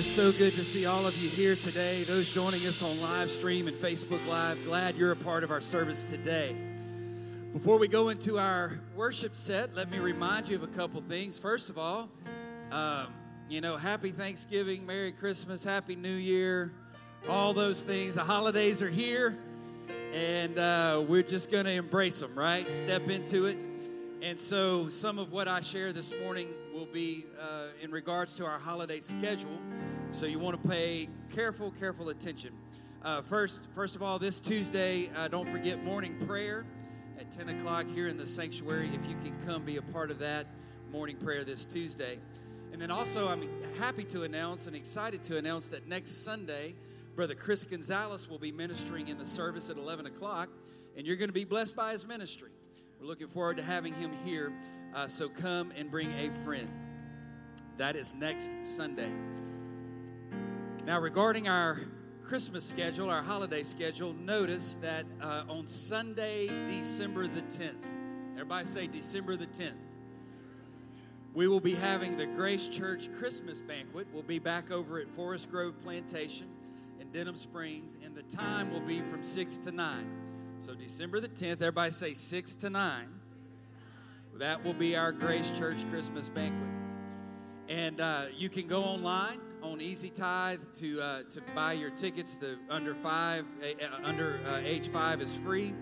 is so good to see all of you here today. Those joining us on live stream and Facebook Live, glad you're a part of our service today. Before we go into our worship set, let me remind you of a couple things. First of all, um, you know, happy Thanksgiving, Merry Christmas, Happy New Year, all those things. The holidays are here, and uh, we're just going to embrace them, right? Step into it. And so, some of what I share this morning will be uh, in regards to our holiday schedule. So, you want to pay careful, careful attention. Uh, first, first of all, this Tuesday, uh, don't forget morning prayer at 10 o'clock here in the sanctuary. If you can come be a part of that morning prayer this Tuesday. And then also, I'm happy to announce and excited to announce that next Sunday, Brother Chris Gonzalez will be ministering in the service at 11 o'clock, and you're going to be blessed by his ministry. We're looking forward to having him here. Uh, so come and bring a friend. That is next Sunday. Now, regarding our Christmas schedule, our holiday schedule, notice that uh, on Sunday, December the 10th, everybody say December the 10th, we will be having the Grace Church Christmas banquet. We'll be back over at Forest Grove Plantation in Denham Springs, and the time will be from 6 to 9. So, December the 10th, everybody say 6 to 9. That will be our Grace Church Christmas banquet. And uh, you can go online on Easy Tithe to, uh, to buy your tickets. The under five, uh, under age five is free.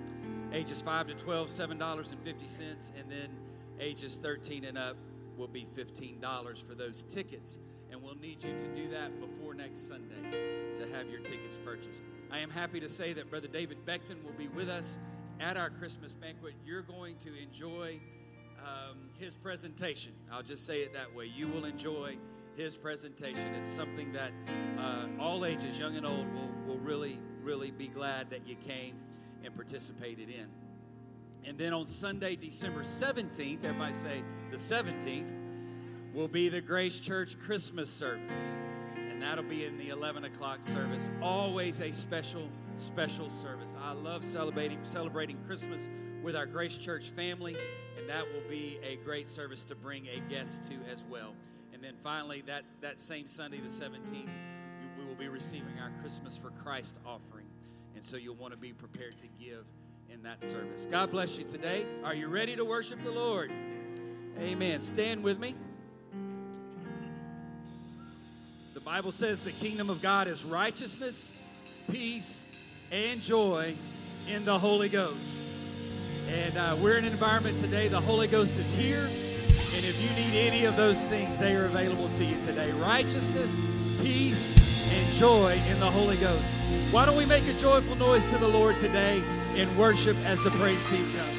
Ages 5 to 12, $7.50. And then ages 13 and up will be $15 for those tickets. And we'll need you to do that before next Sunday to have your tickets purchased. I am happy to say that Brother David Beckton will be with us at our Christmas banquet. You're going to enjoy um, his presentation. I'll just say it that way. You will enjoy his presentation. It's something that uh, all ages, young and old, will, will really, really be glad that you came and participated in. And then on Sunday, December 17th, everybody say the 17th, will be the Grace Church Christmas service and that'll be in the 11 o'clock service. Always a special, special service. I love celebrating celebrating Christmas with our Grace Church family, and that will be a great service to bring a guest to as well. And then finally, that that same Sunday, the 17th, we will be receiving our Christmas for Christ offering, and so you'll want to be prepared to give in that service. God bless you today. Are you ready to worship the Lord? Amen. Stand with me. Bible says the kingdom of God is righteousness, peace, and joy in the Holy Ghost. And uh, we're in an environment today, the Holy Ghost is here. And if you need any of those things, they are available to you today righteousness, peace, and joy in the Holy Ghost. Why don't we make a joyful noise to the Lord today in worship as the praise team comes?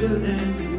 Stronger than before.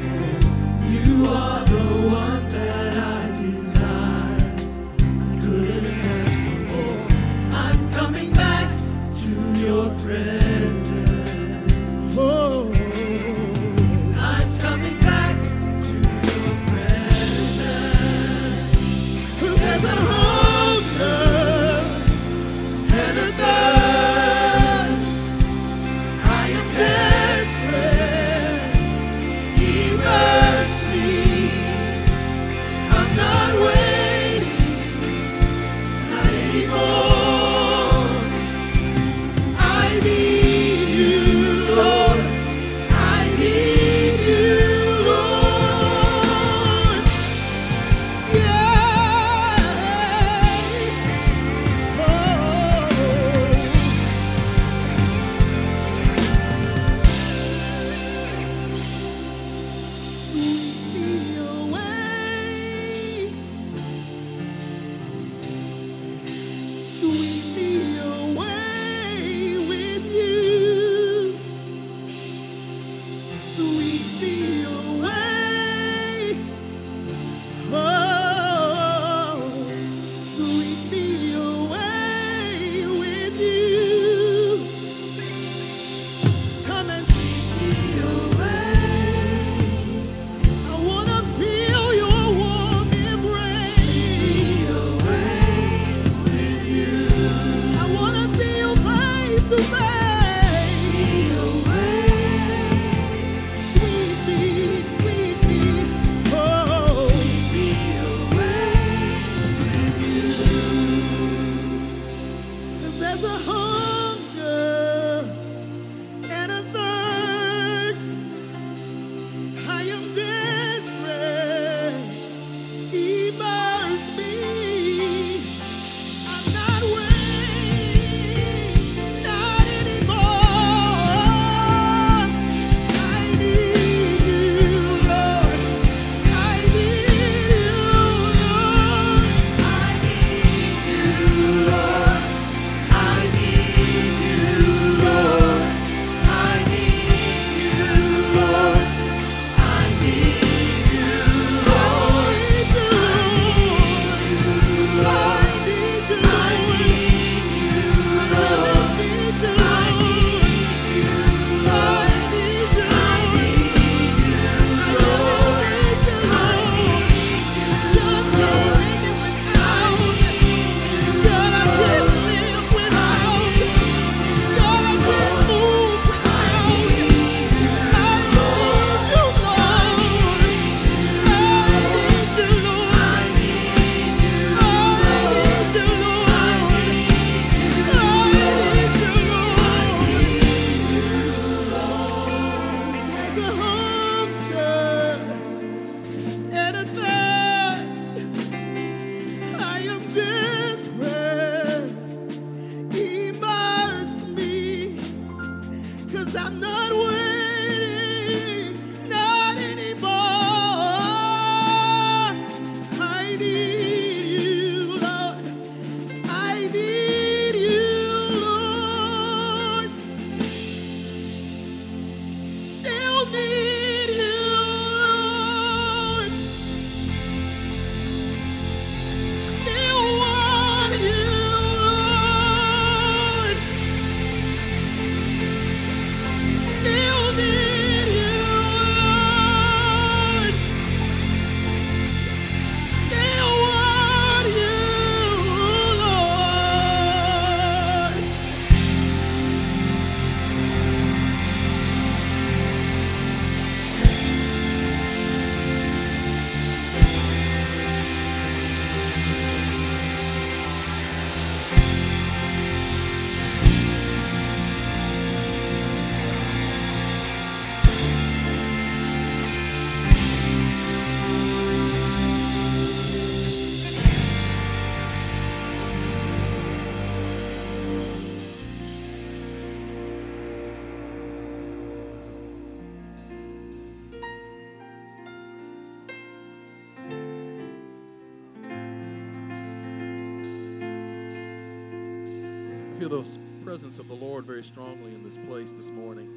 Feel the presence of the Lord very strongly in this place this morning.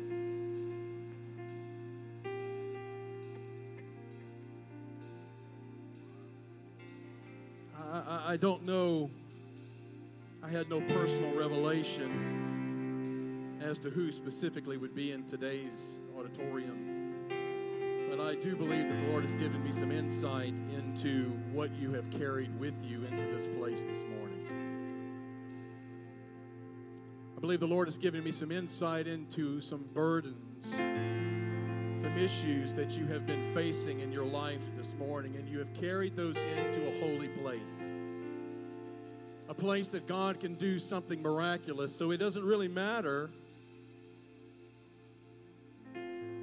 I, I, I don't know, I had no personal revelation as to who specifically would be in today's auditorium. But I do believe that the Lord has given me some insight into what you have carried with you into this place this morning. Believe the Lord has given me some insight into some burdens, some issues that you have been facing in your life this morning, and you have carried those into a holy place. A place that God can do something miraculous. So it doesn't really matter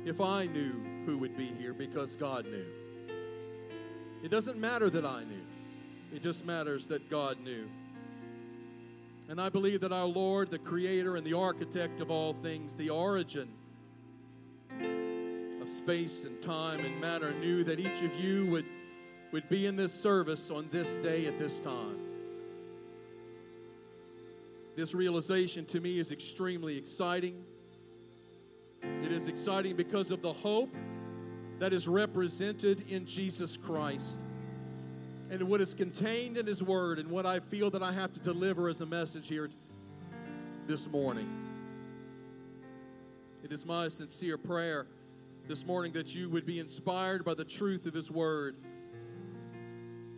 if I knew who would be here because God knew. It doesn't matter that I knew, it just matters that God knew. And I believe that our Lord, the creator and the architect of all things, the origin of space and time and matter, knew that each of you would, would be in this service on this day at this time. This realization to me is extremely exciting. It is exciting because of the hope that is represented in Jesus Christ and what is contained in His Word and what I feel that I have to deliver as a message here this morning. It is my sincere prayer this morning that you would be inspired by the truth of His Word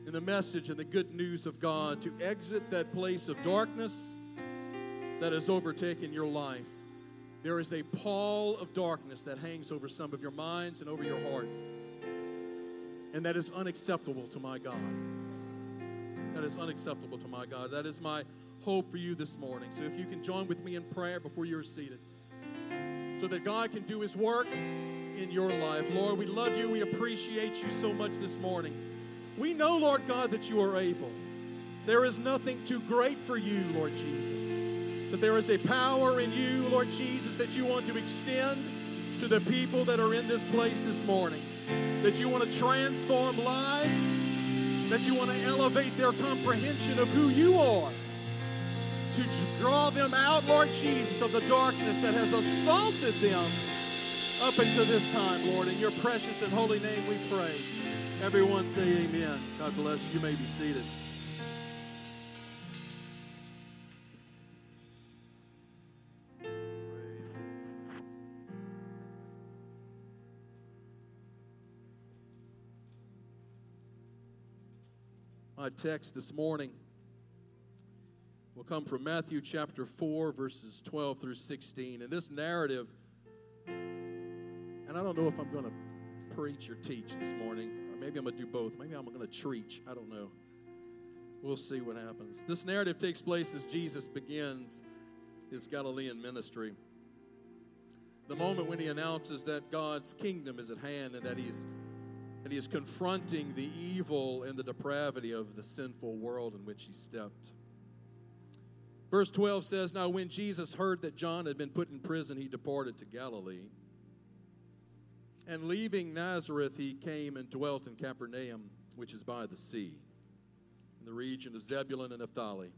and the message and the good news of God to exit that place of darkness that has overtaken your life. There is a pall of darkness that hangs over some of your minds and over your hearts. And that is unacceptable to my God. That is unacceptable to my God. That is my hope for you this morning. So if you can join with me in prayer before you're seated, so that God can do His work in your life. Lord, we love you. We appreciate you so much this morning. We know, Lord God, that you are able. There is nothing too great for you, Lord Jesus. That there is a power in you, Lord Jesus, that you want to extend to the people that are in this place this morning that you want to transform lives, that you want to elevate their comprehension of who you are, to draw them out, Lord Jesus, of the darkness that has assaulted them up until this time, Lord. In your precious and holy name we pray. Everyone say amen. God bless you. You may be seated. My text this morning will come from Matthew chapter 4, verses 12 through 16. And this narrative, and I don't know if I'm going to preach or teach this morning, or maybe I'm going to do both. Maybe I'm going to treach. I don't know. We'll see what happens. This narrative takes place as Jesus begins his Galilean ministry. The moment when he announces that God's kingdom is at hand and that he's and he is confronting the evil and the depravity of the sinful world in which he stepped. Verse 12 says, Now when Jesus heard that John had been put in prison, he departed to Galilee. And leaving Nazareth, he came and dwelt in Capernaum, which is by the sea, in the region of Zebulun and Naphtali.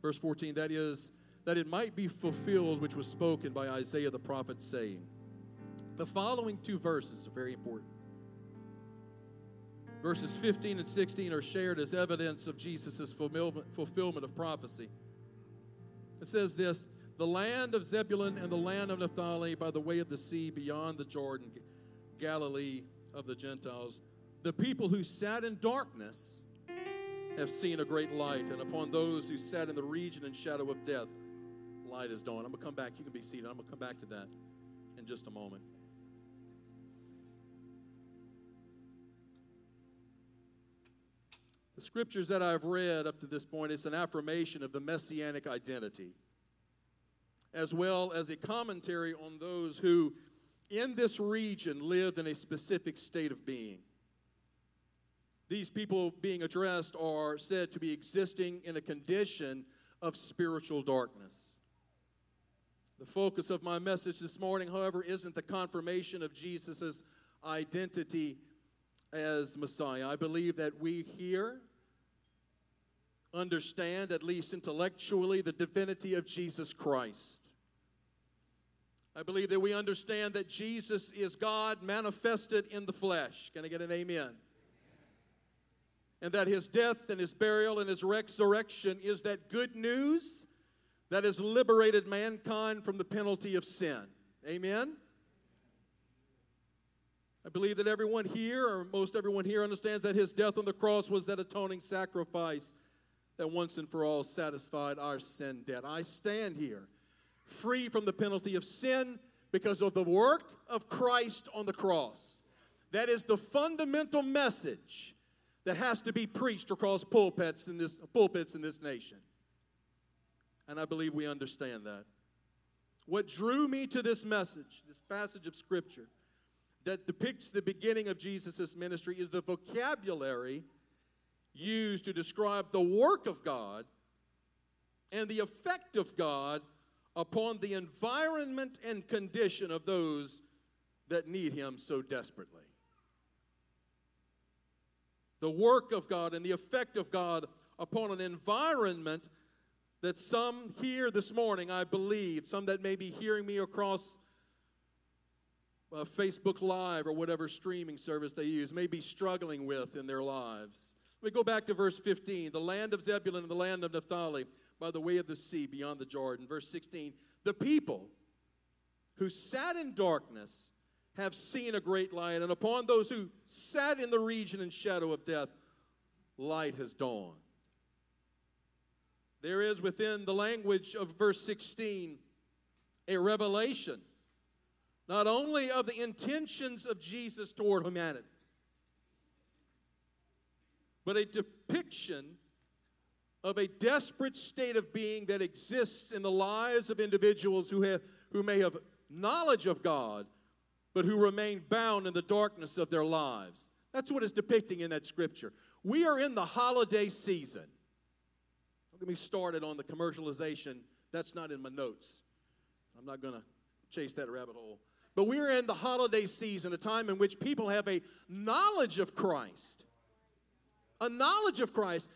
Verse 14, that is, that it might be fulfilled which was spoken by Isaiah the prophet, saying, The following two verses are very important. Verses 15 and 16 are shared as evidence of Jesus' fulfillment of prophecy. It says this The land of Zebulun and the land of Naphtali by the way of the sea beyond the Jordan, Galilee of the Gentiles. The people who sat in darkness have seen a great light, and upon those who sat in the region and shadow of death, light is dawned. I'm going to come back. You can be seated. I'm going to come back to that in just a moment. Scriptures that I've read up to this point is an affirmation of the messianic identity, as well as a commentary on those who in this region lived in a specific state of being. These people being addressed are said to be existing in a condition of spiritual darkness. The focus of my message this morning, however, isn't the confirmation of Jesus' identity as Messiah. I believe that we here understand, at least intellectually, the divinity of Jesus Christ. I believe that we understand that Jesus is God manifested in the flesh. Can I get an amen? And that his death and his burial and his resurrection is that good news that has liberated mankind from the penalty of sin. Amen? I believe that everyone here, or most everyone here, understands that his death on the cross was that atoning sacrifice that once and for all satisfied our sin debt. I stand here free from the penalty of sin because of the work of Christ on the cross. That is the fundamental message that has to be preached across pulpits in this, pulpits in this nation. And I believe we understand that. What drew me to this message, this passage of Scripture, that depicts the beginning of Jesus' ministry is the vocabulary used to describe the work of God and the effect of God upon the environment and condition of those that need Him so desperately. The work of God and the effect of God upon an environment that some here this morning, I believe, some that may be hearing me across uh, Facebook Live or whatever streaming service they use, may be struggling with in their lives. We go back to verse 15 the land of Zebulun and the land of Naphtali by the way of the sea beyond the Jordan. Verse 16 the people who sat in darkness have seen a great light, and upon those who sat in the region and shadow of death, light has dawned. There is within the language of verse 16 a revelation, not only of the intentions of Jesus toward humanity, but a depiction of a desperate state of being that exists in the lives of individuals who, have, who may have knowledge of God, but who remain bound in the darkness of their lives. That's what is depicting in that scripture. We are in the holiday season. Don't get me started on the commercialization. That's not in my notes. I'm not going to chase that rabbit hole. But we're in the holiday season, a time in which people have a knowledge of Christ a knowledge of Christ,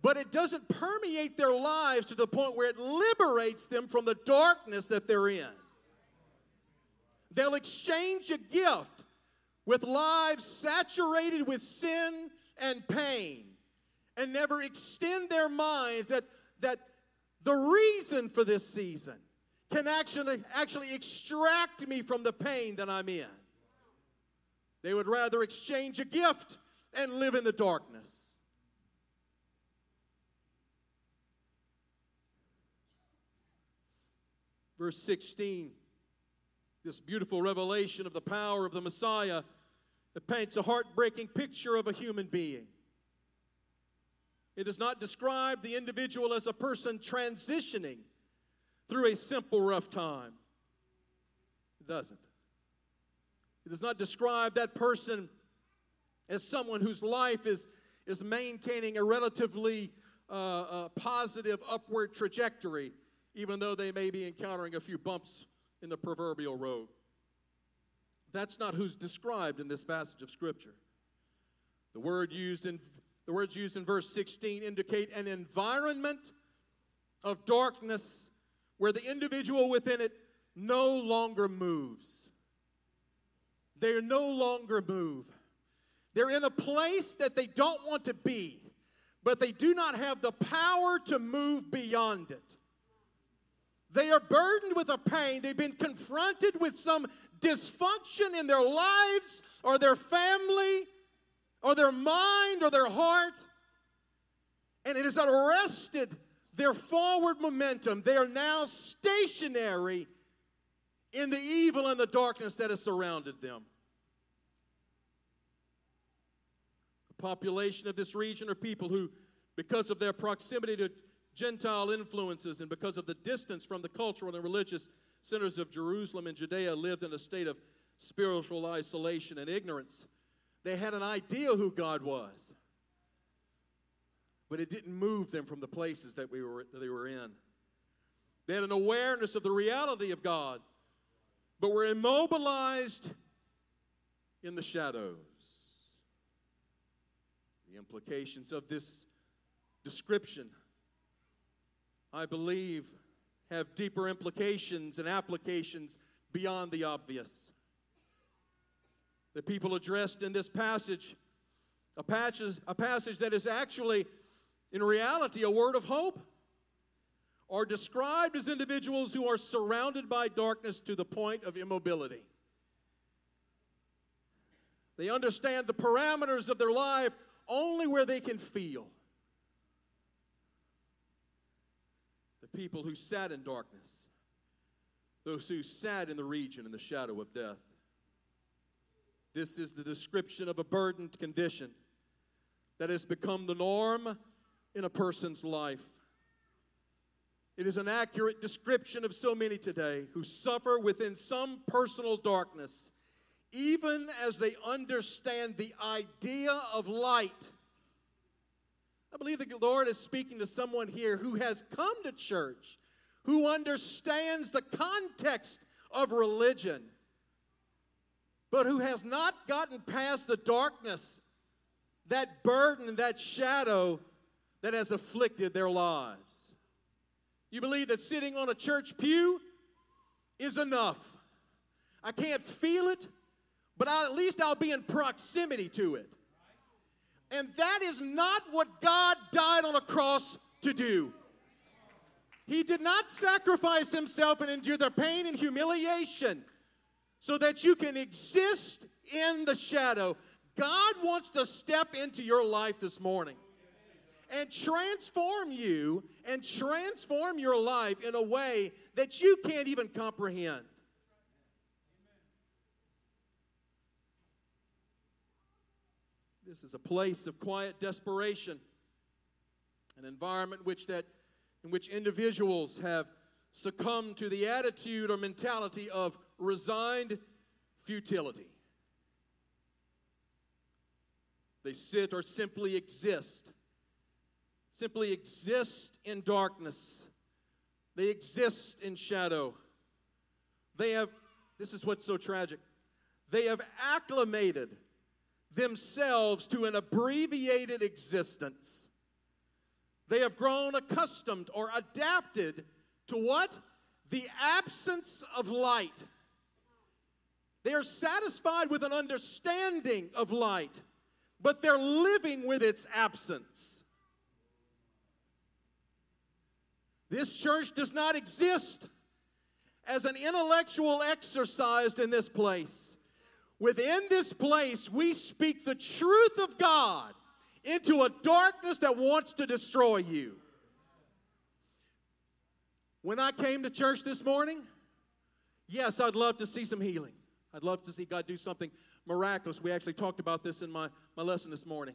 but it doesn't permeate their lives to the point where it liberates them from the darkness that they're in. They'll exchange a gift with lives saturated with sin and pain and never extend their minds that, that the reason for this season can actually, actually extract me from the pain that I'm in. They would rather exchange a gift and live in the darkness. Verse 16, this beautiful revelation of the power of the Messiah that paints a heartbreaking picture of a human being. It does not describe the individual as a person transitioning through a simple rough time. It doesn't. It does not describe that person as someone whose life is, is maintaining a relatively uh, uh, positive upward trajectory, even though they may be encountering a few bumps in the proverbial road. That's not who's described in this passage of Scripture. The word used in the words used in verse 16 indicate an environment of darkness where the individual within it no longer moves. They no longer move. They're in a place that they don't want to be, but they do not have the power to move beyond it. They are burdened with a pain. They've been confronted with some dysfunction in their lives or their family or their mind or their heart, and it has arrested their forward momentum. They are now stationary in the evil and the darkness that has surrounded them. Population of this region are people who, because of their proximity to Gentile influences and because of the distance from the cultural and religious centers of Jerusalem and Judea, lived in a state of spiritual isolation and ignorance. They had an idea who God was, but it didn't move them from the places that, we were, that they were in. They had an awareness of the reality of God, but were immobilized in the shadows. The implications of this description, I believe, have deeper implications and applications beyond the obvious. The people addressed in this passage, a passage, a passage that is actually, in reality, a word of hope, are described as individuals who are surrounded by darkness to the point of immobility. They understand the parameters of their life only where they can feel. The people who sat in darkness, those who sat in the region in the shadow of death. This is the description of a burdened condition that has become the norm in a person's life. It is an accurate description of so many today who suffer within some personal darkness even as they understand the idea of light. I believe the Lord is speaking to someone here who has come to church, who understands the context of religion, but who has not gotten past the darkness, that burden, that shadow that has afflicted their lives. You believe that sitting on a church pew is enough. I can't feel it but I, at least I'll be in proximity to it. And that is not what God died on a cross to do. He did not sacrifice himself and endure the pain and humiliation so that you can exist in the shadow. God wants to step into your life this morning and transform you and transform your life in a way that you can't even comprehend. This is a place of quiet desperation, an environment which that, in which individuals have succumbed to the attitude or mentality of resigned futility. They sit or simply exist, simply exist in darkness. They exist in shadow. They have, this is what's so tragic, they have acclimated themselves to an abbreviated existence. They have grown accustomed or adapted to what? The absence of light. They are satisfied with an understanding of light, but they're living with its absence. This church does not exist as an intellectual exercise in this place. Within this place, we speak the truth of God into a darkness that wants to destroy you. When I came to church this morning, yes, I'd love to see some healing. I'd love to see God do something miraculous. We actually talked about this in my, my lesson this morning.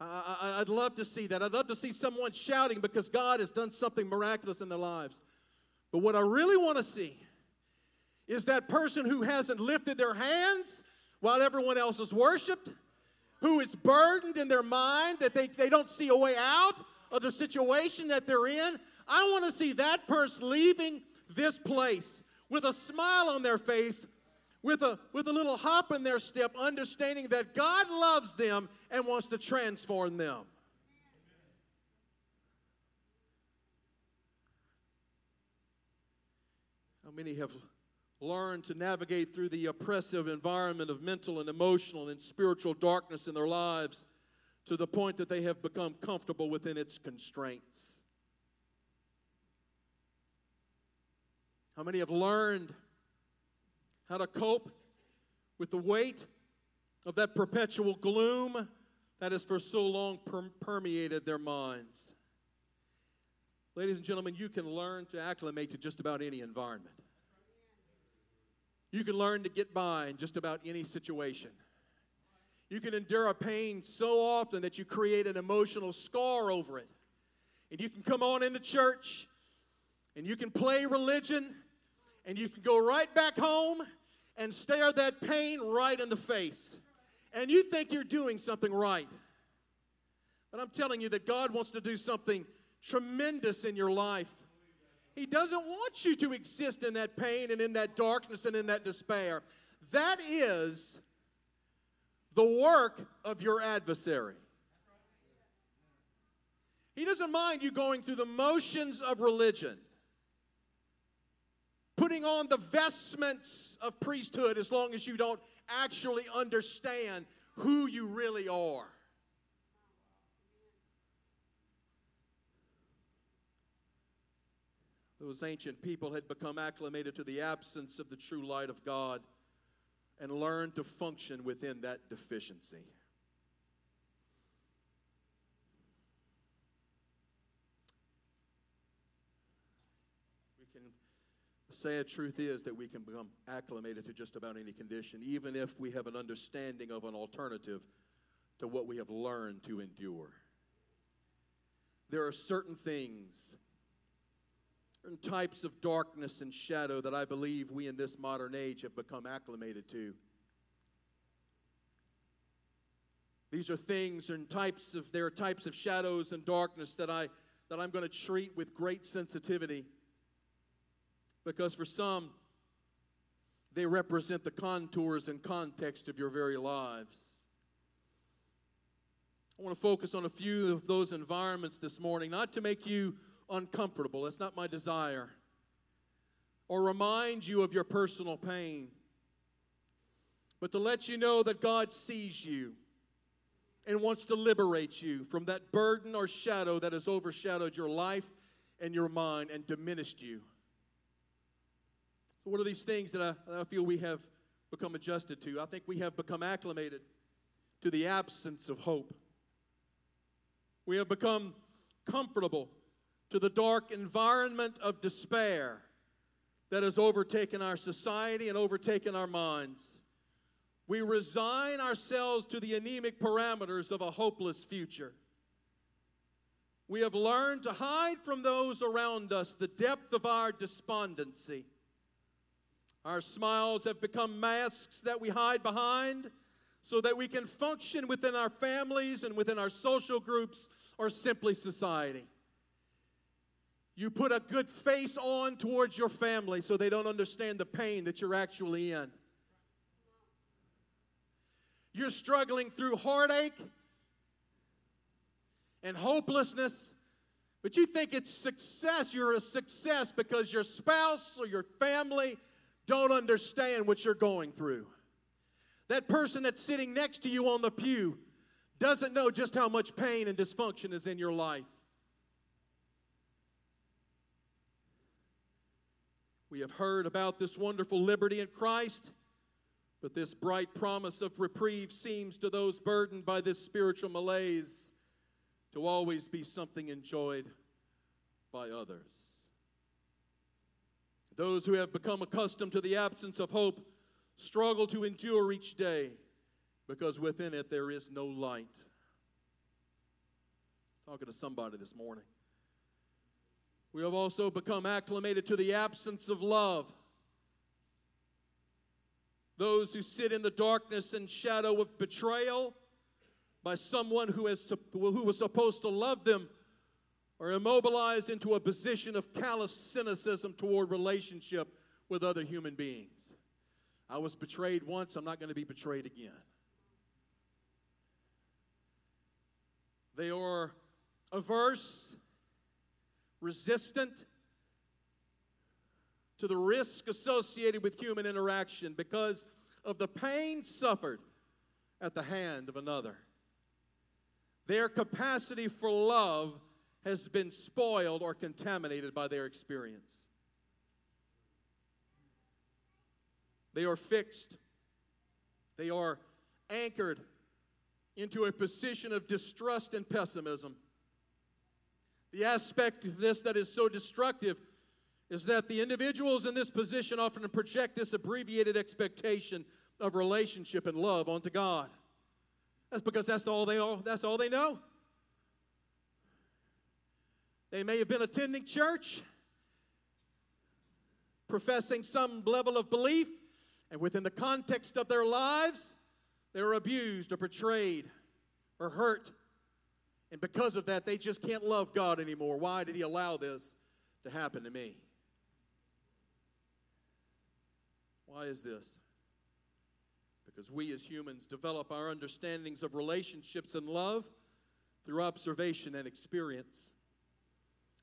I, would love to see that. I'd love to see someone shouting because God has done something miraculous in their lives. But what I really want to see is that person who hasn't lifted their hands while everyone else is worshiped, who is burdened in their mind that they, they don't see a way out of the situation that they're in. I want to see that person leaving this place with a smile on their face, with a, with a little hop in their step, understanding that God loves them and wants to transform them. How many have learn to navigate through the oppressive environment of mental and emotional and spiritual darkness in their lives to the point that they have become comfortable within its constraints. How many have learned how to cope with the weight of that perpetual gloom that has for so long per- permeated their minds? Ladies and gentlemen, you can learn to acclimate to just about any environment. You can learn to get by in just about any situation. You can endure a pain so often that you create an emotional scar over it. And you can come on into church and you can play religion and you can go right back home and stare that pain right in the face. And you think you're doing something right. But I'm telling you that God wants to do something tremendous in your life. He doesn't want you to exist in that pain and in that darkness and in that despair. That is the work of your adversary. He doesn't mind you going through the motions of religion, putting on the vestments of priesthood as long as you don't actually understand who you really are. Those ancient people had become acclimated to the absence of the true light of God and learned to function within that deficiency. We can, the sad truth is that we can become acclimated to just about any condition, even if we have an understanding of an alternative to what we have learned to endure. There are certain things certain types of darkness and shadow that I believe we in this modern age have become acclimated to. These are things and types of there are types of shadows and darkness that I that I'm going to treat with great sensitivity. Because for some they represent the contours and context of your very lives. I want to focus on a few of those environments this morning, not to make you uncomfortable. That's not my desire. Or remind you of your personal pain. But to let you know that God sees you and wants to liberate you from that burden or shadow that has overshadowed your life and your mind and diminished you. So, what are these things that I, that I feel we have become adjusted to? I think we have become acclimated to the absence of hope. We have become comfortable to the dark environment of despair that has overtaken our society and overtaken our minds. We resign ourselves to the anemic parameters of a hopeless future. We have learned to hide from those around us the depth of our despondency. Our smiles have become masks that we hide behind so that we can function within our families and within our social groups or simply society. You put a good face on towards your family so they don't understand the pain that you're actually in. You're struggling through heartache and hopelessness, but you think it's success. You're a success because your spouse or your family don't understand what you're going through. That person that's sitting next to you on the pew doesn't know just how much pain and dysfunction is in your life. We have heard about this wonderful liberty in Christ, but this bright promise of reprieve seems to those burdened by this spiritual malaise to always be something enjoyed by others. Those who have become accustomed to the absence of hope struggle to endure each day because within it there is no light. Talking to somebody this morning. We have also become acclimated to the absence of love. Those who sit in the darkness and shadow of betrayal by someone who, has, who was supposed to love them are immobilized into a position of callous cynicism toward relationship with other human beings. I was betrayed once, I'm not going to be betrayed again. They are averse resistant to the risk associated with human interaction because of the pain suffered at the hand of another. Their capacity for love has been spoiled or contaminated by their experience. They are fixed, they are anchored into a position of distrust and pessimism the aspect of this that is so destructive is that the individuals in this position often project this abbreviated expectation of relationship and love onto God. That's because that's all they all, that's all they know. They may have been attending church, professing some level of belief, and within the context of their lives, they were abused or betrayed or hurt and because of that, they just can't love God anymore. Why did He allow this to happen to me? Why is this? Because we as humans develop our understandings of relationships and love through observation and experience.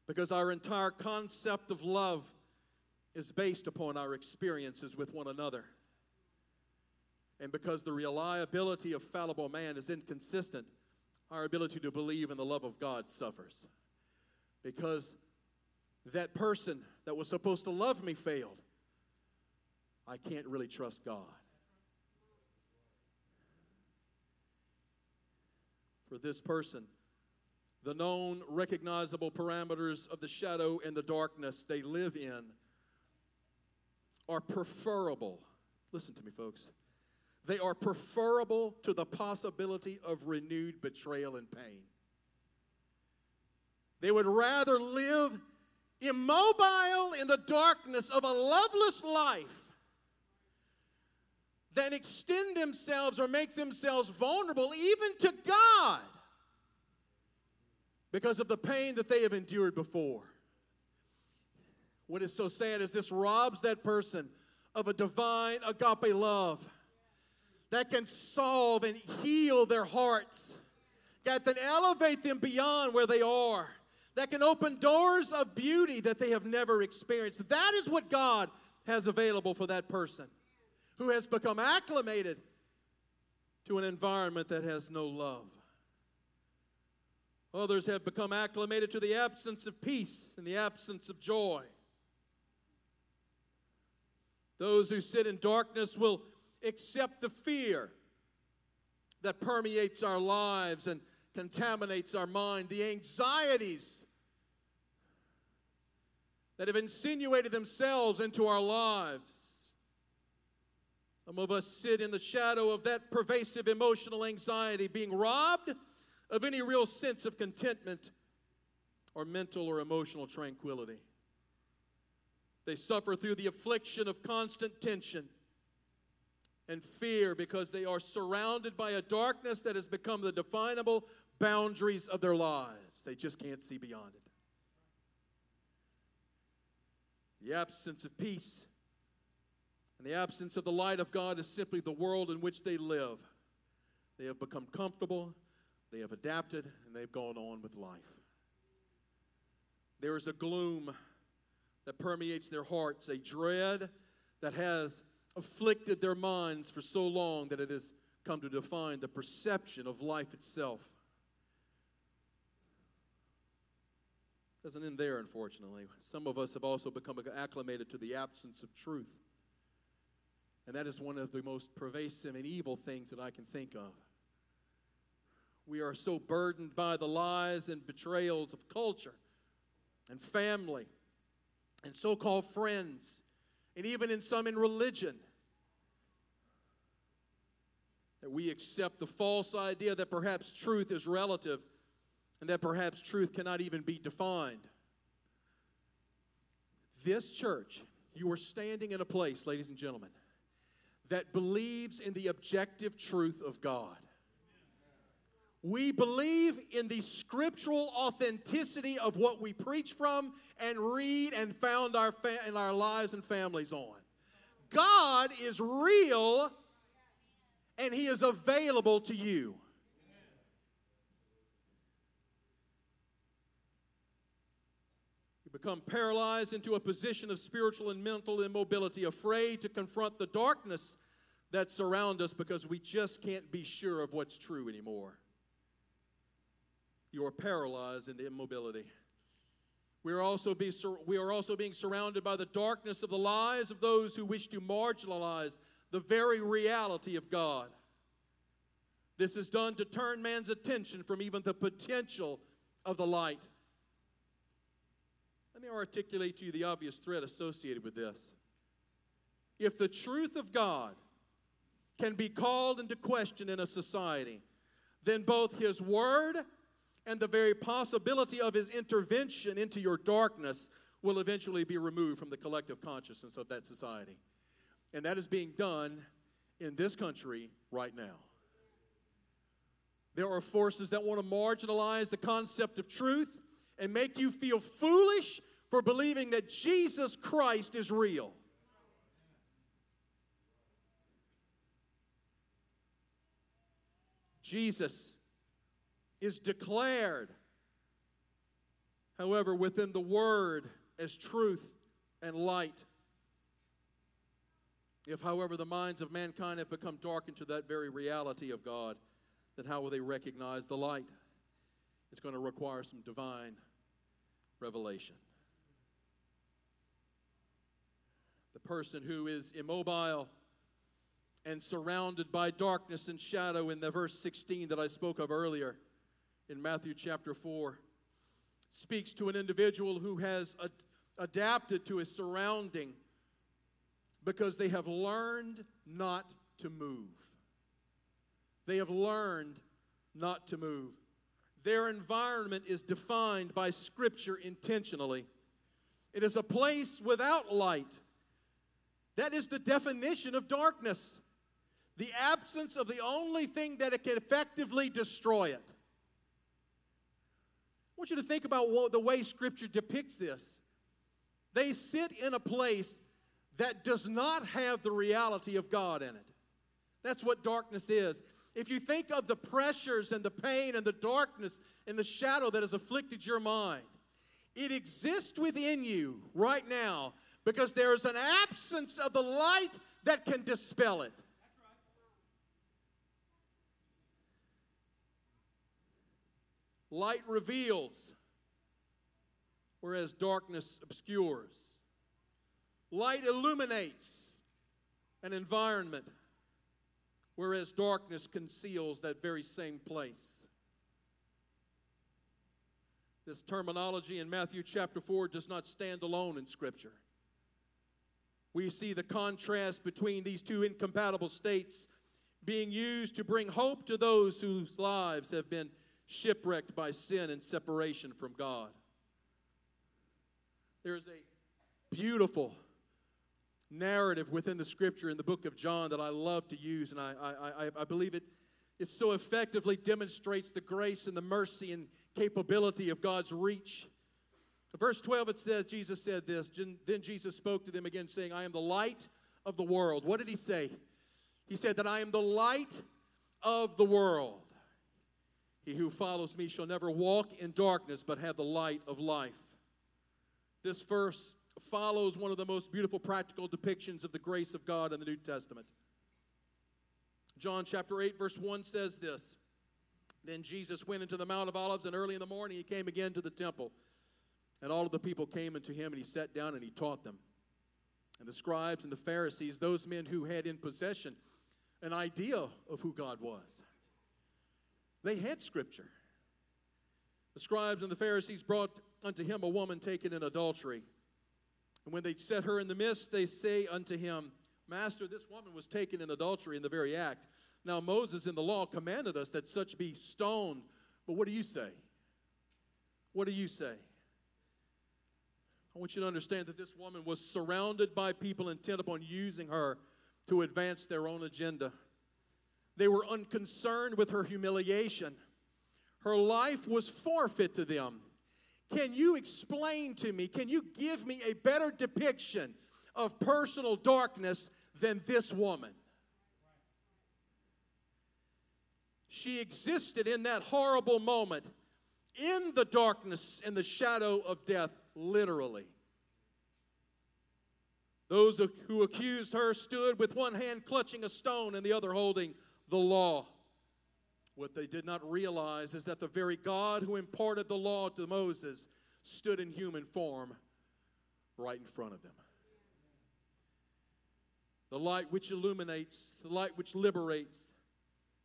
Because our entire concept of love is based upon our experiences with one another. And because the reliability of fallible man is inconsistent, our ability to believe in the love of God suffers. Because that person that was supposed to love me failed, I can't really trust God. For this person, the known, recognizable parameters of the shadow and the darkness they live in are preferable. Listen to me, folks. They are preferable to the possibility of renewed betrayal and pain. They would rather live immobile in the darkness of a loveless life than extend themselves or make themselves vulnerable even to God because of the pain that they have endured before. What is so sad is this robs that person of a divine agape love that can solve and heal their hearts, that can elevate them beyond where they are, that can open doors of beauty that they have never experienced. That is what God has available for that person who has become acclimated to an environment that has no love. Others have become acclimated to the absence of peace and the absence of joy. Those who sit in darkness will accept the fear that permeates our lives and contaminates our mind, the anxieties that have insinuated themselves into our lives. Some of us sit in the shadow of that pervasive emotional anxiety, being robbed of any real sense of contentment or mental or emotional tranquility. They suffer through the affliction of constant tension and fear because they are surrounded by a darkness that has become the definable boundaries of their lives. They just can't see beyond it. The absence of peace and the absence of the light of God is simply the world in which they live. They have become comfortable, they have adapted, and they've gone on with life. There is a gloom that permeates their hearts, a dread that has afflicted their minds for so long that it has come to define the perception of life itself. Doesn't end there, unfortunately. Some of us have also become acclimated to the absence of truth. And that is one of the most pervasive and evil things that I can think of. We are so burdened by the lies and betrayals of culture and family and so called friends, and even in some in religion, that we accept the false idea that perhaps truth is relative and that perhaps truth cannot even be defined. This church, you are standing in a place, ladies and gentlemen, that believes in the objective truth of God. We believe in the scriptural authenticity of what we preach from and read and found our fa- in our lives and families on. God is real and He is available to you. You become paralyzed into a position of spiritual and mental immobility, afraid to confront the darkness that surround us because we just can't be sure of what's true anymore. You are paralyzed into immobility. We are, also be, we are also being surrounded by the darkness of the lies of those who wish to marginalize the very reality of God. This is done to turn man's attention from even the potential of the light. Let me articulate to you the obvious threat associated with this. If the truth of God can be called into question in a society, then both His Word and the very possibility of His intervention into your darkness will eventually be removed from the collective consciousness of that society. And that is being done in this country right now. There are forces that want to marginalize the concept of truth and make you feel foolish for believing that Jesus Christ is real. Jesus is declared, however, within the Word as truth and light. If, however, the minds of mankind have become darkened to that very reality of God, then how will they recognize the light? It's going to require some divine revelation. The person who is immobile and surrounded by darkness and shadow in the verse 16 that I spoke of earlier in Matthew chapter 4 speaks to an individual who has ad- adapted to his surrounding because they have learned not to move. They have learned not to move. Their environment is defined by Scripture intentionally. It is a place without light. That is the definition of darkness the absence of the only thing that it can effectively destroy it. I want you to think about what, the way Scripture depicts this. They sit in a place that does not have the reality of God in it. That's what darkness is. If you think of the pressures and the pain and the darkness and the shadow that has afflicted your mind, it exists within you right now because there is an absence of the light that can dispel it. Light reveals, whereas darkness obscures. Light illuminates an environment, whereas darkness conceals that very same place. This terminology in Matthew chapter 4 does not stand alone in Scripture. We see the contrast between these two incompatible states being used to bring hope to those whose lives have been shipwrecked by sin and separation from God. There's a beautiful narrative within the scripture in the book of John that I love to use, and I, I, I, believe it, it so effectively demonstrates the grace and the mercy and capability of God's reach. Verse 12, it says, Jesus said this. Then Jesus spoke to them again, saying, I am the light of the world. What did he say? He said that I am the light of the world. He who follows me shall never walk in darkness, but have the light of life. This verse follows one of the most beautiful practical depictions of the grace of God in the New Testament. John chapter 8, verse 1 says this Then Jesus went into the Mount of Olives, and early in the morning he came again to the temple. And all of the people came unto him, and he sat down and he taught them. And the scribes and the Pharisees, those men who had in possession an idea of who God was, they had scripture. The scribes and the Pharisees brought unto him a woman taken in adultery. And when they set her in the midst, they say unto him, Master, this woman was taken in adultery in the very act. Now, Moses in the law commanded us that such be stoned. But what do you say? What do you say? I want you to understand that this woman was surrounded by people intent upon using her to advance their own agenda. They were unconcerned with her humiliation. Her life was forfeit to them. Can you explain to me, can you give me a better depiction of personal darkness than this woman? She existed in that horrible moment in the darkness and the shadow of death, literally. Those who accused her stood with one hand clutching a stone and the other holding the law. What they did not realize is that the very God who imparted the law to Moses stood in human form right in front of them. The light which illuminates, the light which liberates,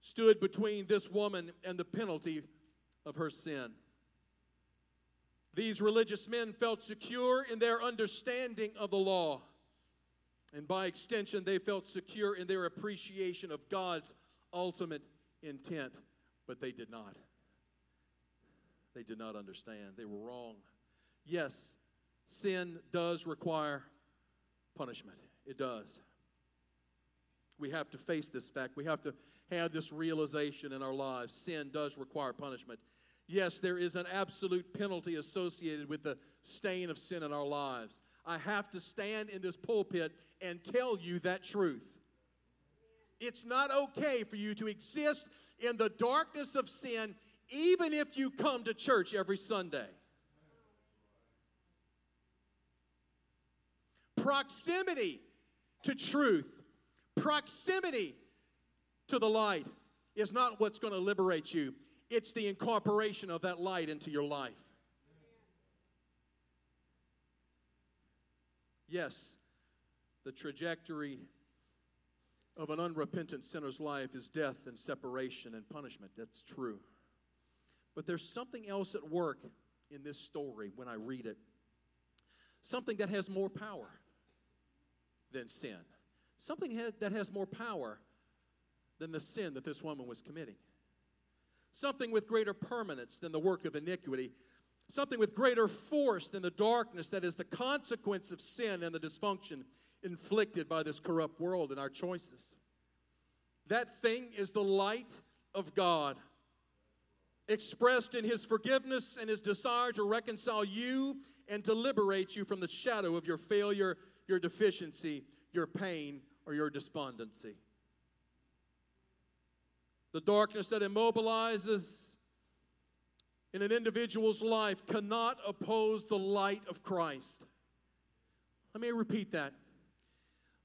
stood between this woman and the penalty of her sin. These religious men felt secure in their understanding of the law. And by extension, they felt secure in their appreciation of God's ultimate intent, but they did not. They did not understand. They were wrong. Yes, sin does require punishment. It does. We have to face this fact. We have to have this realization in our lives. Sin does require punishment. Yes, there is an absolute penalty associated with the stain of sin in our lives. I have to stand in this pulpit and tell you that truth. It's not okay for you to exist in the darkness of sin even if you come to church every Sunday. Proximity to truth, proximity to the light is not what's going to liberate you, it's the incorporation of that light into your life. Yes, the trajectory of an unrepentant sinner's life is death and separation and punishment. That's true. But there's something else at work in this story when I read it. Something that has more power than sin. Something that has more power than the sin that this woman was committing. Something with greater permanence than the work of iniquity. Something with greater force than the darkness that is the consequence of sin and the dysfunction inflicted by this corrupt world and our choices. That thing is the light of God, expressed in His forgiveness and His desire to reconcile you and to liberate you from the shadow of your failure, your deficiency, your pain, or your despondency. The darkness that immobilizes in an individual's life cannot oppose the light of Christ. Let me repeat that.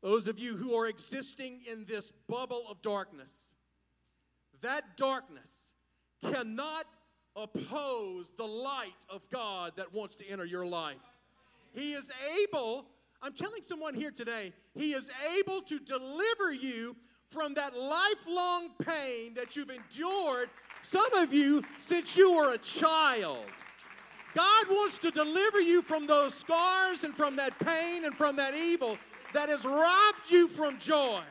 Those of you who are existing in this bubble of darkness, that darkness cannot oppose the light of God that wants to enter your life. He is able, I'm telling someone here today, He is able to deliver you from that lifelong pain that you've endured, some of you, since you were a child. God wants to deliver you from those scars and from that pain and from that evil that has robbed you from joy.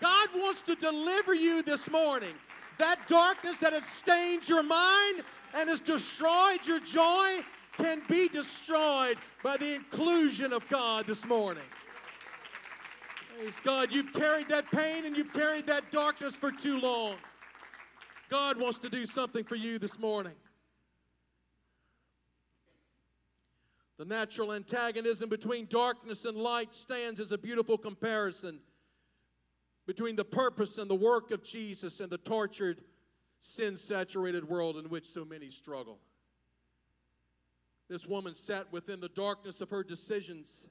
God wants to deliver you this morning. That darkness that has stained your mind and has destroyed your joy can be destroyed by the inclusion of God this morning. Praise God. You've carried that pain and you've carried that darkness for too long. God wants to do something for you this morning. The natural antagonism between darkness and light stands as a beautiful comparison between the purpose and the work of Jesus and the tortured, sin saturated world in which so many struggle. This woman sat within the darkness of her decisions,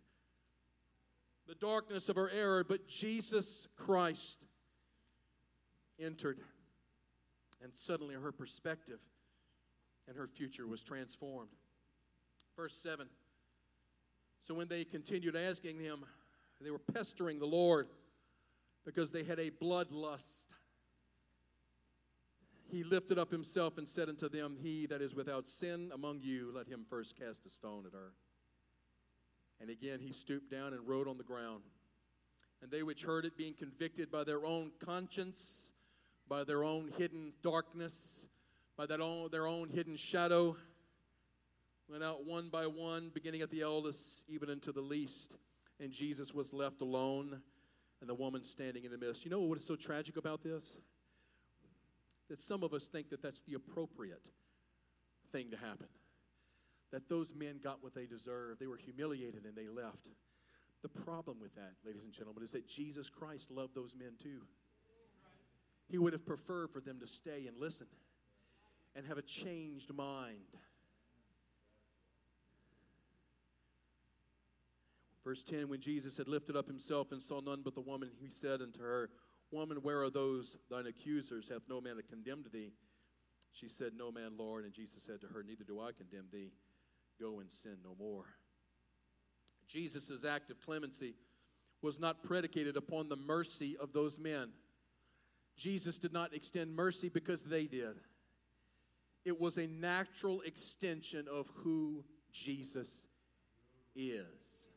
the darkness of her error, but Jesus Christ entered, and suddenly her perspective and her future was transformed. Verse 7 so when they continued asking him, they were pestering the Lord because they had a bloodlust. He lifted up himself and said unto them, He that is without sin among you, let him first cast a stone at her. And again he stooped down and wrote on the ground. And they which heard it, being convicted by their own conscience, by their own hidden darkness, by that own, their own hidden shadow, went out one by one, beginning at the eldest, even unto the least. And Jesus was left alone, and the woman standing in the midst. You know what is so tragic about this? That some of us think that that's the appropriate thing to happen. That those men got what they deserved. They were humiliated and they left. The problem with that, ladies and gentlemen, is that Jesus Christ loved those men too. He would have preferred for them to stay and listen and have a changed mind Verse 10 When Jesus had lifted up himself and saw none but the woman, he said unto her, Woman, where are those thine accusers? Hath no man condemned thee? She said, No man, Lord. And Jesus said to her, Neither do I condemn thee. Go and sin no more. Jesus' act of clemency was not predicated upon the mercy of those men. Jesus did not extend mercy because they did. It was a natural extension of who Jesus is.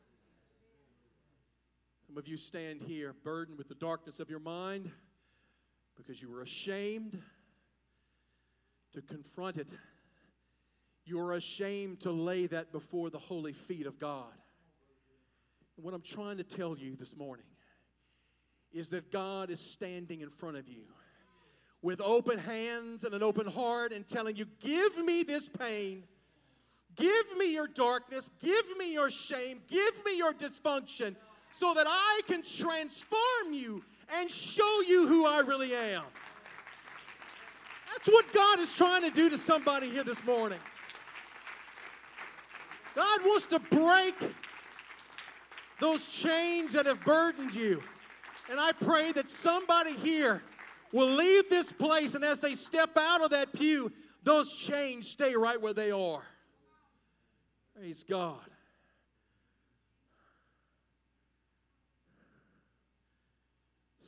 Some of you stand here burdened with the darkness of your mind because you were ashamed to confront it. You are ashamed to lay that before the holy feet of God. And what I'm trying to tell you this morning is that God is standing in front of you with open hands and an open heart and telling you, Give me this pain. Give me your darkness. Give me your shame. Give me your dysfunction so that I can transform you and show you who I really am. That's what God is trying to do to somebody here this morning. God wants to break those chains that have burdened you. And I pray that somebody here will leave this place, and as they step out of that pew, those chains stay right where they are. Praise God.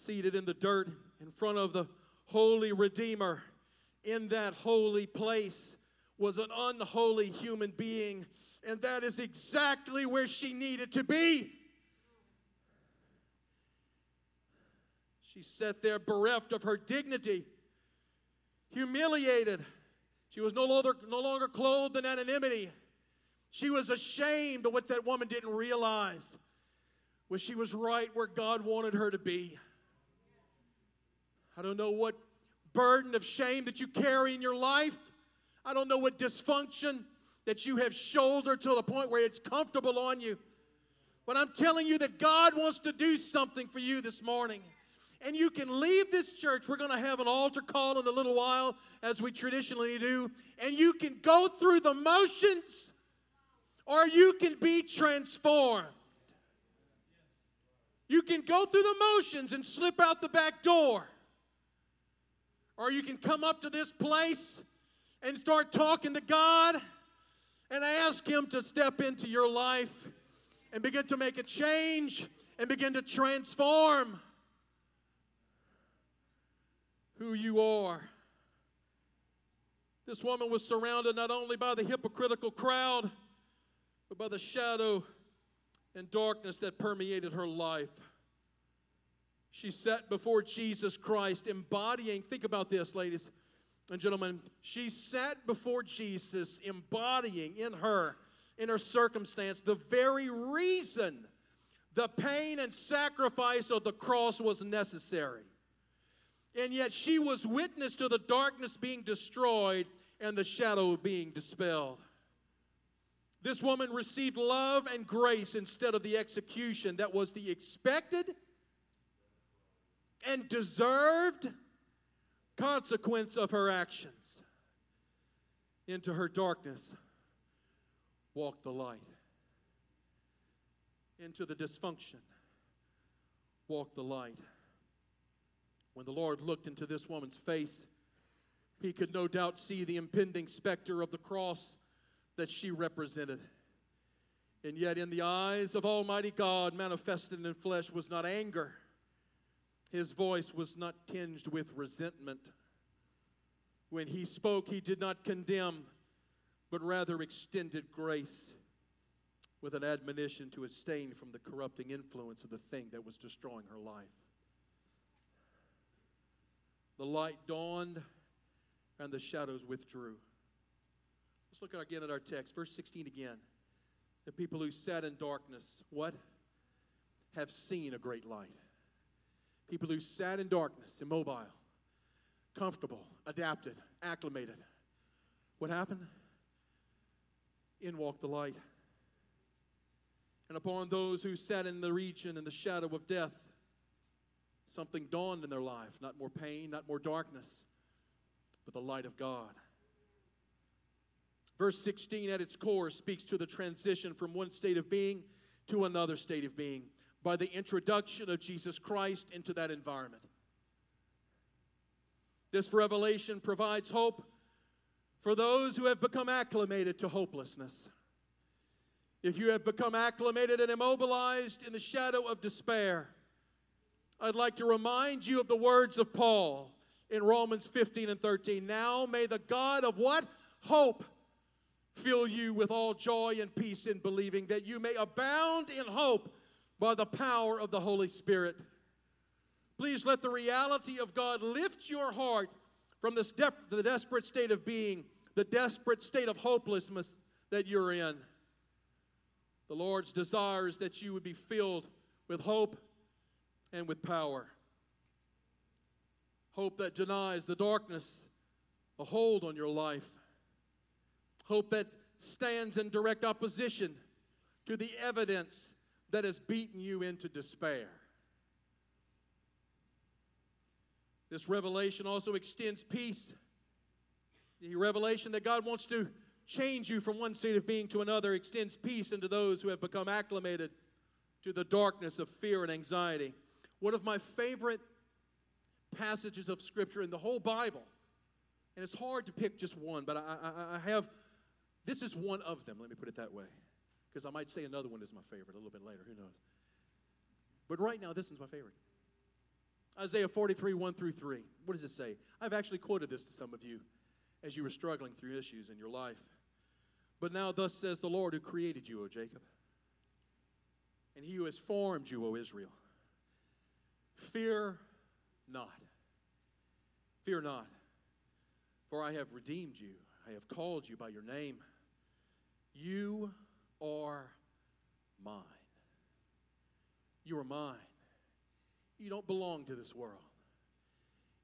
Seated in the dirt in front of the holy Redeemer, in that holy place was an unholy human being, and that is exactly where she needed to be. She sat there bereft of her dignity, humiliated. She was no longer, no longer clothed in anonymity. She was ashamed, but what that woman didn't realize was she was right where God wanted her to be. I don't know what burden of shame that you carry in your life. I don't know what dysfunction that you have shouldered to the point where it's comfortable on you. But I'm telling you that God wants to do something for you this morning and you can leave this church. We're going to have an altar call in a little while, as we traditionally do, and you can go through the motions or you can be transformed. You can go through the motions and slip out the back door. Or you can come up to this place and start talking to God and ask Him to step into your life and begin to make a change and begin to transform who you are. This woman was surrounded not only by the hypocritical crowd, but by the shadow and darkness that permeated her life. She sat before Jesus Christ, embodying, think about this, ladies and gentlemen. She sat before Jesus, embodying in her, in her circumstance, the very reason the pain and sacrifice of the cross was necessary. And yet she was witness to the darkness being destroyed and the shadow being dispelled. This woman received love and grace instead of the execution that was the expected and deserved consequence of her actions. Into her darkness walked the light. Into the dysfunction walked the light. When the Lord looked into this woman's face, he could no doubt see the impending specter of the cross that she represented. And yet, in the eyes of Almighty God, manifested in flesh was not anger. His voice was not tinged with resentment. When he spoke, he did not condemn, but rather extended grace with an admonition to abstain from the corrupting influence of the thing that was destroying her life. The light dawned and the shadows withdrew. Let's look again at our text, verse 16 again. The people who sat in darkness, what? Have seen a great light. People who sat in darkness, immobile, comfortable, adapted, acclimated. What happened? In walked the light. And upon those who sat in the region in the shadow of death, Something dawned in their life, not more pain, not more darkness, but the light of God. Verse 16 at its core speaks to the transition from one state of being to another state of being by the introduction of Jesus Christ into that environment. This revelation provides hope for those who have become acclimated to hopelessness. If you have become acclimated and immobilized in the shadow of despair, I'd like to remind you of the words of Paul in Romans 15 and 13. Now may the God of what? Hope fill you with all joy and peace in believing that you may abound in hope by the power of the Holy Spirit. Please let the reality of God lift your heart from this de- the desperate state of being, the desperate state of hopelessness that you're in. The Lord's desire is that you would be filled with hope and with power. Hope that denies the darkness a hold on your life. Hope that stands in direct opposition to the evidence that has beaten you into despair. This revelation also extends peace The revelation that God wants to change you from one state of being to another extends peace into those who have become acclimated to the darkness of fear and anxiety. One of my favorite passages of Scripture in the whole Bible, and it's hard to pick just one, but I, I, I have, this is one of them, let me put it that way, because I might say another one is my favorite a little bit later, who knows. But right now, this is my favorite. Isaiah 43, 1 through 3. What does it say? I've actually quoted this to some of you as you were struggling through issues in your life. But now, thus says the Lord who created you, O Jacob, and he who has formed you, O Israel. Fear not. Fear not, for I have redeemed you. I have called you by your name. You are mine. You are mine. You don't belong to this world.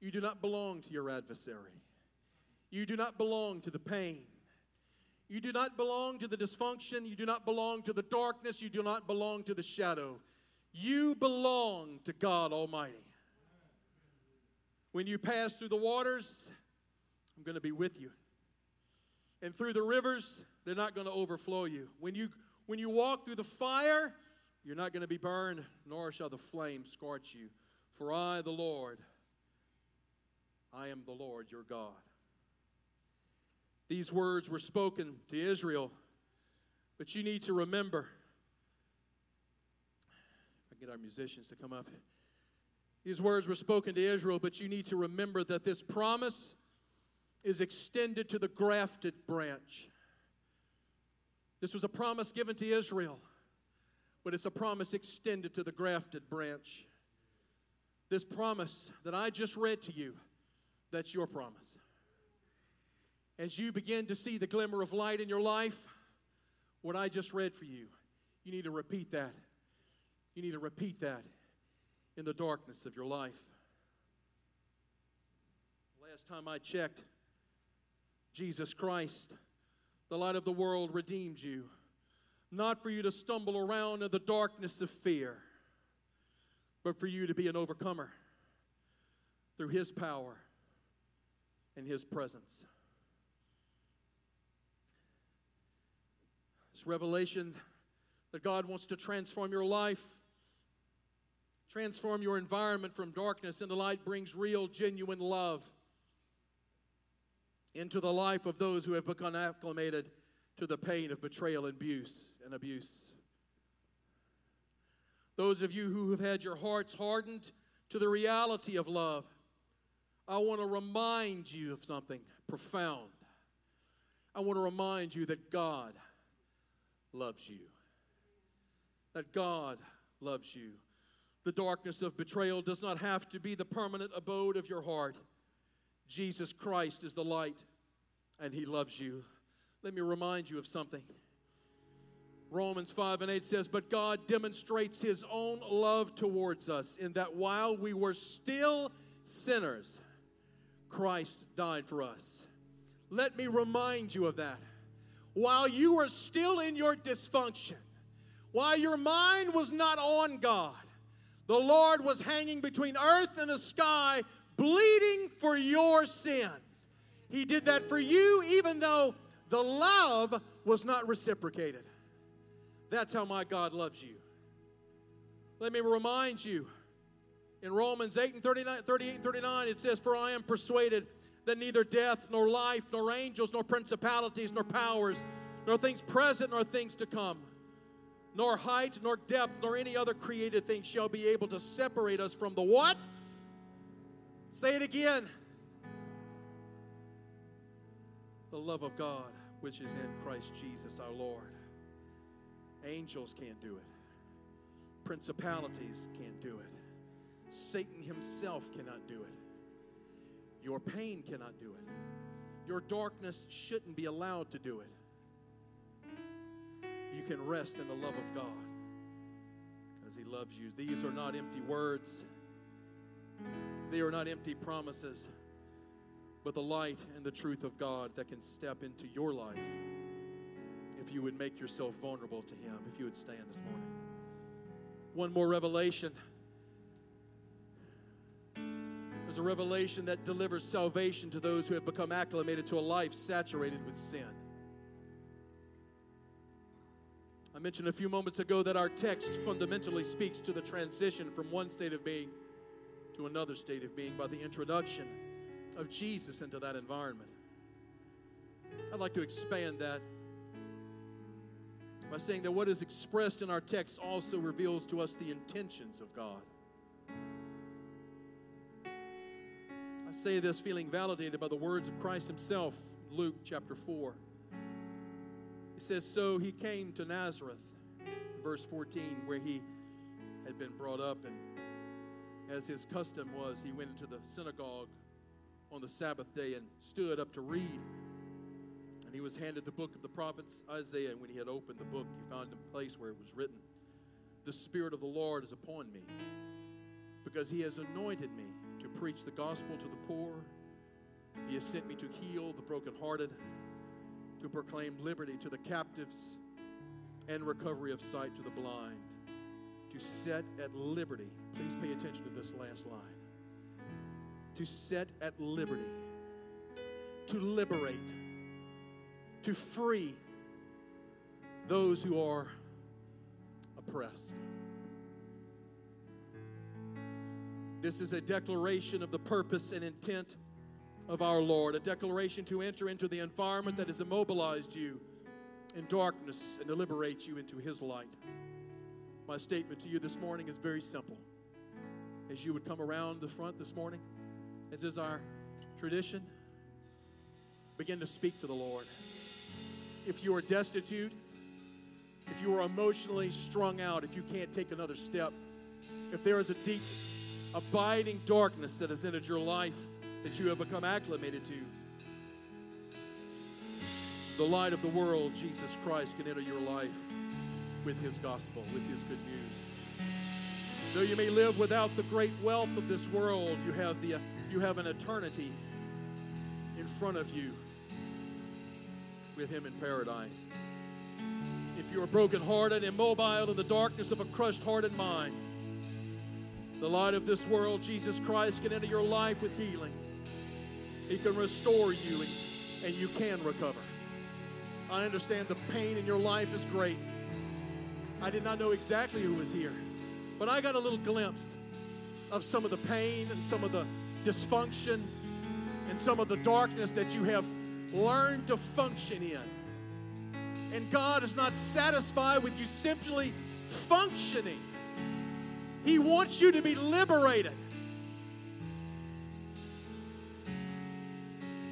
You do not belong to your adversary. You do not belong to the pain. You do not belong to the dysfunction. You do not belong to the darkness. You do not belong to the shadow. You belong to God Almighty. When you pass through the waters, I'm going to be with you. And through the rivers, they're not going to overflow you. When you when you walk through the fire, you're not going to be burned, nor shall the flame scorch you. For I, the Lord, I am the Lord your God. These words were spoken to Israel, but you need to remember. I get our musicians to come up. These words were spoken to Israel, but you need to remember that this promise is extended to the grafted branch. This was a promise given to Israel but it's a promise extended to the grafted branch. This promise that I just read to you, that's your promise. As you begin to see the glimmer of light in your life, what I just read for you, you need to repeat that. You need to repeat that in the darkness of your life. Last time I checked, Jesus Christ, the light of the world, redeemed you not for you to stumble around in the darkness of fear, but for you to be an overcomer through His power and His presence. This revelation that God wants to transform your life, transform your environment from darkness into light, brings real, genuine love into the life of those who have become acclimated to the pain of betrayal and abuse and abuse. Those of you who have had your hearts hardened to the reality of love, I want to remind you of something profound. I want to remind you that God loves you. That God loves you. The darkness of betrayal does not have to be the permanent abode of your heart. Jesus Christ is the light, and He loves you. Let me remind you of something. Romans 5 and 8 says, But God demonstrates his own love towards us in that while we were still sinners, Christ died for us. Let me remind you of that. While you were still in your dysfunction, while your mind was not on God, the Lord was hanging between earth and the sky, bleeding for your sins. He did that for you, even though the love was not reciprocated. That's how my God loves you. Let me remind you in Romans 8 and 39, 38 and 39, it says, For I am persuaded that neither death, nor life, nor angels, nor principalities, nor powers, nor things present, nor things to come, nor height, nor depth, nor any other created thing shall be able to separate us from the what? Say it again. The love of God which is in Christ Jesus our Lord. Angels can't do it, principalities can't do it, Satan himself cannot do it, your pain cannot do it, your darkness shouldn't be allowed to do it. You can rest in the love of God because He loves you. These are not empty words, they are not empty promises but the light and the truth of God that can step into your life if you would make yourself vulnerable to Him, if you would stand this morning. One more revelation. There's a revelation that delivers salvation to those who have become acclimated to a life saturated with sin. I mentioned a few moments ago that our text fundamentally speaks to the transition from one state of being to another state of being by the introduction of Jesus into that environment. I'd like to expand that by saying that what is expressed in our text also reveals to us the intentions of God. I say this feeling validated by the words of Christ Himself, Luke chapter 4. He says, So he came to Nazareth, verse 14, where he had been brought up, and as his custom was, he went into the synagogue on the Sabbath day and stood up to read. And he was handed the book of the prophets Isaiah, and when he had opened the book, he found a place where it was written, The Spirit of the Lord is upon me, because he has anointed me to preach the gospel to the poor. He has sent me to heal the brokenhearted, to proclaim liberty to the captives, and recovery of sight to the blind, to set at liberty. Please pay attention to this last line. To set at liberty, to liberate, to free those who are oppressed. This is a declaration of the purpose and intent of our Lord, a declaration to enter into the environment that has immobilized you in darkness and to liberate you into His light. My statement to you this morning is very simple. As you would come around the front this morning, as is our tradition, begin to speak to the Lord. If you are destitute, if you are emotionally strung out, if you can't take another step, if there is a deep abiding darkness that has entered your life that you have become acclimated to, the light of the world, Jesus Christ, can enter your life with his gospel, with his good news. Though you may live without the great wealth of this world, you have, the, you have an eternity in front of you with him in paradise. If you are brokenhearted, immobile in the darkness of a crushed heart and mind, the light of this world, Jesus Christ, can enter your life with healing. He can restore you and, and you can recover. I understand the pain in your life is great. I did not know exactly who was here, but I got a little glimpse of some of the pain and some of the dysfunction and some of the darkness that you have learned to function in. And God is not satisfied with you simply functioning. He wants you to be liberated.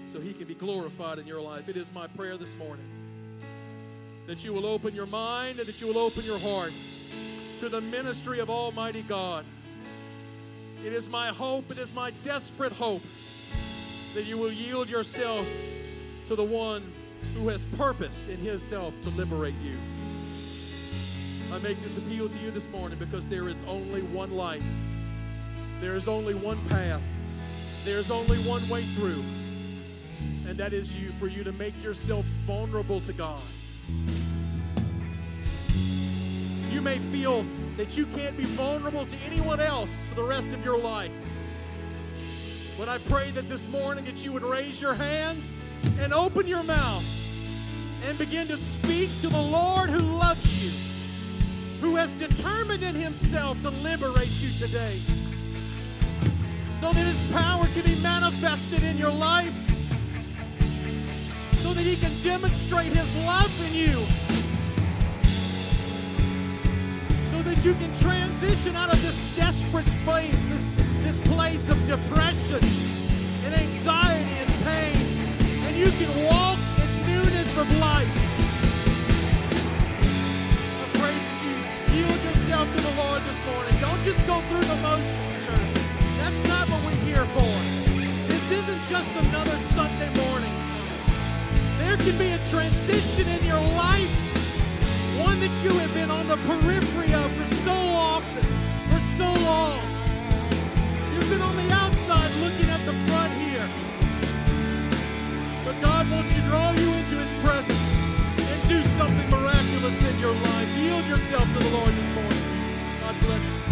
So He can be glorified in your life. It is my prayer this morning that you will open your mind and that you will open your heart to the ministry of Almighty God. It is my hope, it is my desperate hope that you will yield yourself to the one who has purposed in His self to liberate you. I make this appeal to you this morning because there is only one light. There is only one path. There's only one way through. And that is you for you to make yourself vulnerable to God. You may feel that you can't be vulnerable to anyone else for the rest of your life. But I pray that this morning that you would raise your hands and open your mouth and begin to speak to the Lord who loves you who has determined in himself to liberate you today so that his power can be manifested in your life, so that he can demonstrate his love in you, so that you can transition out of this desperate place, this, this place of depression and anxiety and pain, and you can walk in newness of life. I praise that you yield yourself to the Lord this morning. Don't just go through the motions, church. That's not what we're here for. This isn't just another Sunday morning. There can be a transition in your life, one that you have been on the periphery of for so often, for so long. You've been on the outside looking at the front here. But God wants to draw you into his presence and do something miraculous in your life. Yield yourself to the Lord this morning. God bless you.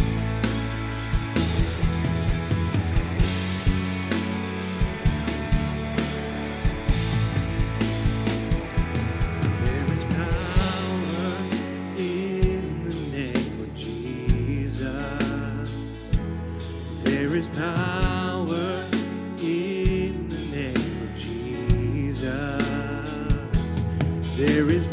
There is